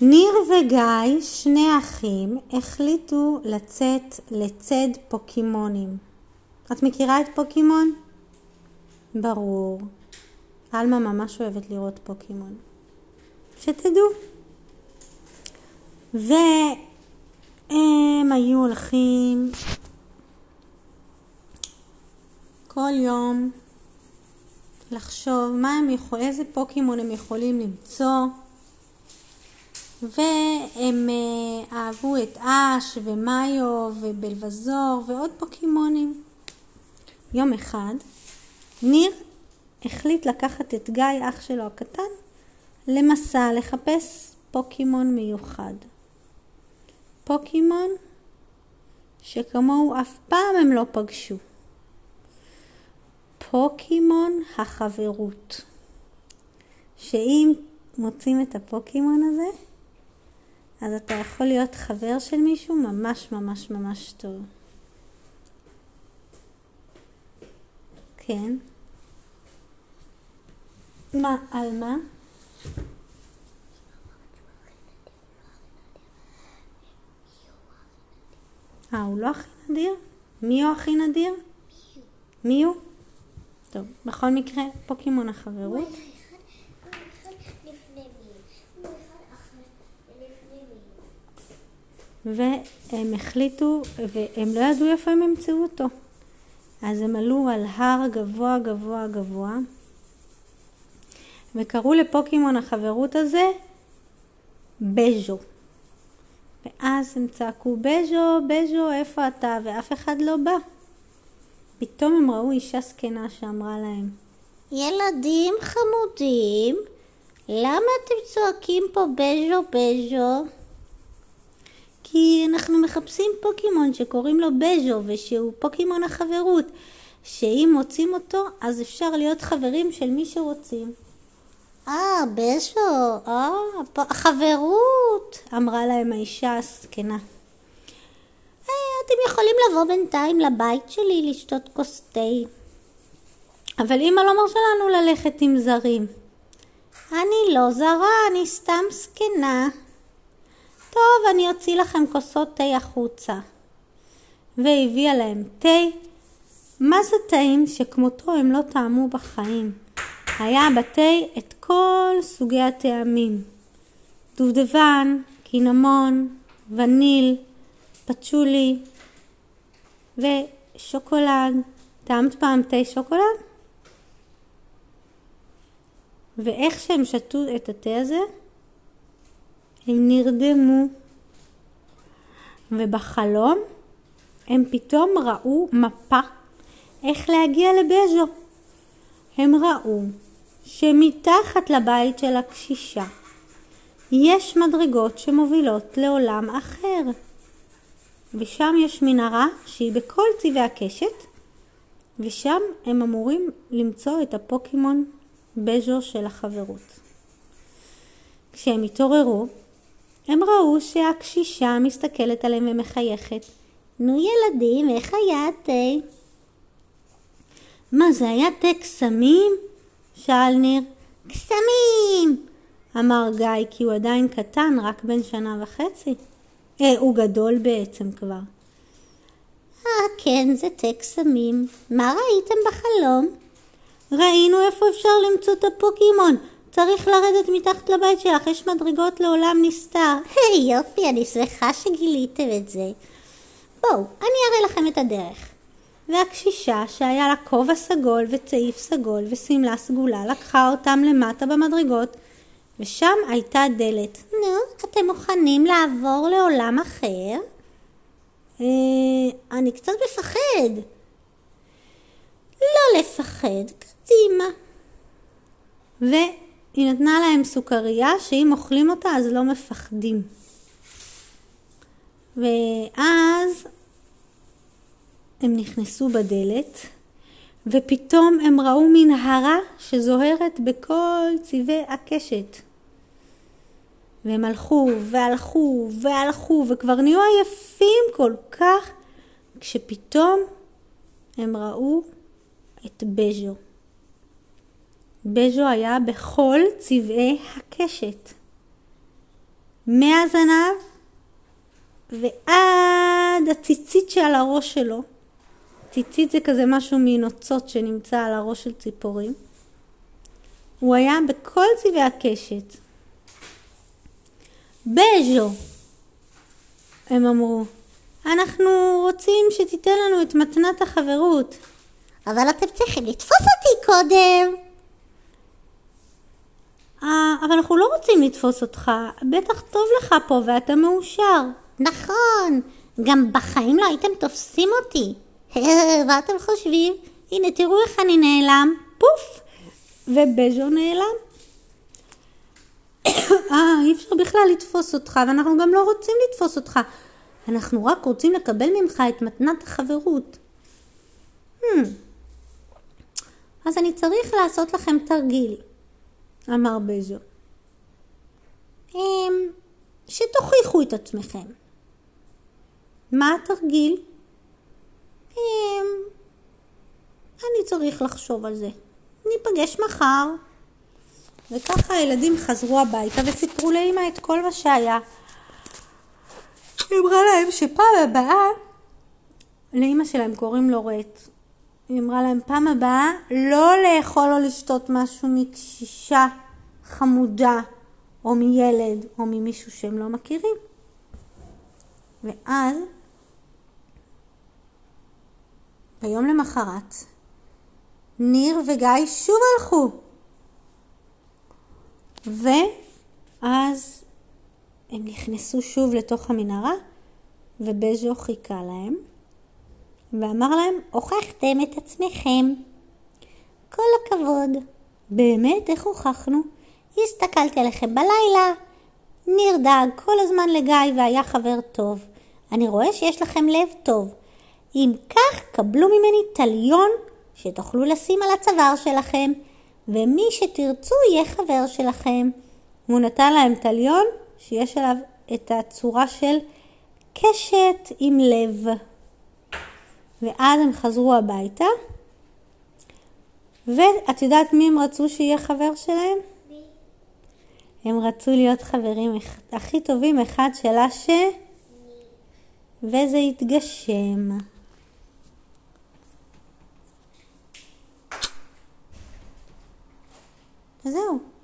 ניר וגיא, שני אחים, החליטו לצאת לצד פוקימונים. את מכירה את פוקימון? ברור. עלמה ממש אוהבת לראות פוקימון. שתדעו. והם היו הולכים כל יום לחשוב מה הם יכול, איזה פוקימון הם יכולים למצוא והם אה, אהבו את אש ומאיו ובלבזור ועוד פוקימונים. יום אחד ניר החליט לקחת את גיא, אח שלו הקטן, למסע לחפש פוקימון מיוחד. פוקימון שכמוהו אף פעם הם לא פגשו. פוקימון החברות. שאם מוצאים את הפוקימון הזה, אז אתה יכול להיות חבר של מישהו ממש ממש ממש טוב. כן. מה, על מה? אה, הוא לא הכי נדיר? מי הוא הכי נדיר? מי הוא? טוב, בכל מקרה, פוקימון החברות. והם החליטו, והם לא ידעו איפה הם ימצאו אותו. אז הם עלו על הר גבוה גבוה גבוה, וקראו לפוקימון החברות הזה בז'ו. ואז הם צעקו, בז'ו, בז'ו, איפה אתה? ואף אחד לא בא. פתאום הם ראו אישה זקנה שאמרה להם, ילדים חמודים, למה אתם צועקים פה בז'ו, בז'ו? כי אנחנו מחפשים פוקימון שקוראים לו בז'ו ושהוא פוקימון החברות שאם מוצאים אותו אז אפשר להיות חברים של מי שרוצים. אה, בז'ו, אה, החברות, אמרה להם האישה הזקנה. אה, אתם יכולים לבוא בינתיים לבית שלי לשתות כוס תה. אבל אמא לא מרשה לנו ללכת עם זרים. אני לא זרה, אני סתם זקנה. טוב, אני אוציא לכם כוסות תה החוצה. והביאה להם תה. מה זה טעים שכמותו הם לא טעמו בחיים? היה בתה את כל סוגי הטעמים. דובדבן, קינמון, וניל, פצ'ולי ושוקולד. טעמת פעם תה שוקולד? ואיך שהם שתו את התה הזה, הם נרדמו, ובחלום הם פתאום ראו מפה איך להגיע לבז'ו. הם ראו שמתחת לבית של הקשישה יש מדרגות שמובילות לעולם אחר. ושם יש מנהרה שהיא בכל צבעי הקשת, ושם הם אמורים למצוא את הפוקימון בז'ו של החברות. כשהם התעוררו, הם ראו שהקשישה מסתכלת עליהם ומחייכת. נו ילדים, איך היה התה? מה זה היה תה קסמים? שאל ניר. קסמים! אמר גיא כי הוא עדיין קטן, רק בן שנה וחצי. אה, הוא גדול בעצם כבר. אה, כן, זה תה קסמים. מה ראיתם בחלום? ראינו איפה אפשר למצוא את הפוקימון. צריך לרדת מתחת לבית שלך, יש מדרגות לעולם נסתר. היי, יופי, אני שמחה שגיליתם את זה. בואו, אני אראה לכם את הדרך. והקשישה, שהיה לה כובע סגול וצעיף סגול ושמלה סגולה, לקחה אותם למטה במדרגות, ושם הייתה דלת. נו, אתם מוכנים לעבור לעולם אחר? אה, אני קצת מפחד. לא לפחד, קדימה. ו... היא נתנה להם סוכריה שאם אוכלים אותה אז לא מפחדים. ואז הם נכנסו בדלת ופתאום הם ראו מנהרה שזוהרת בכל צבעי הקשת. והם הלכו והלכו והלכו וכבר נהיו עייפים כל כך כשפתאום הם ראו את בז'ו. בז'ו היה בכל צבעי הקשת. מהזנב ועד הציצית שעל הראש שלו. ציצית זה כזה משהו מנוצות שנמצא על הראש של ציפורים. הוא היה בכל צבעי הקשת. בז'ו, הם אמרו, אנחנו רוצים שתיתן לנו את מתנת החברות. אבל אתם צריכים לתפוס אותי קודם. אה, אבל אנחנו לא רוצים לתפוס אותך, בטח טוב לך פה ואתה מאושר. נכון, גם בחיים לא הייתם תופסים אותי. מה אתם חושבים? הנה, תראו איך אני נעלם. פוף! ובז'ו נעלם. אה, אי אפשר בכלל לתפוס אותך, ואנחנו גם לא רוצים לתפוס אותך. אנחנו רק רוצים לקבל ממך את מתנת החברות. Hmm. אז אני צריך לעשות לכם תרגיל, אמר בז'ו. אמ, שתוכיחו את עצמכם. מה התרגיל? אמ, אני צריך לחשוב על זה. ניפגש מחר. וככה הילדים חזרו הביתה וסיפרו לאמא את כל מה שהיה. היא אמרה להם שפעם הבאה, לאמא שלהם קוראים לו רט, היא אמרה להם פעם הבאה לא לאכול או לשתות משהו מקשישה חמודה או מילד או ממישהו שהם לא מכירים. ואז ביום למחרת ניר וגיא שוב הלכו ואז הם נכנסו שוב לתוך המנהרה ובז'ו חיכה להם ואמר להם, הוכחתם את עצמכם. כל הכבוד. באמת, איך הוכחנו? הסתכלתי עליכם בלילה. ניר דאג כל הזמן לגיא והיה חבר טוב. אני רואה שיש לכם לב טוב. אם כך, קבלו ממני תליון שתוכלו לשים על הצוואר שלכם, ומי שתרצו יהיה חבר שלכם. הוא נתן להם תליון שיש עליו את הצורה של קשת עם לב. ואז הם חזרו הביתה. ואת יודעת מי הם רצו שיהיה חבר שלהם? מי? הם רצו להיות חברים הכי טובים אחד של אשה, וזה התגשם. וזהו.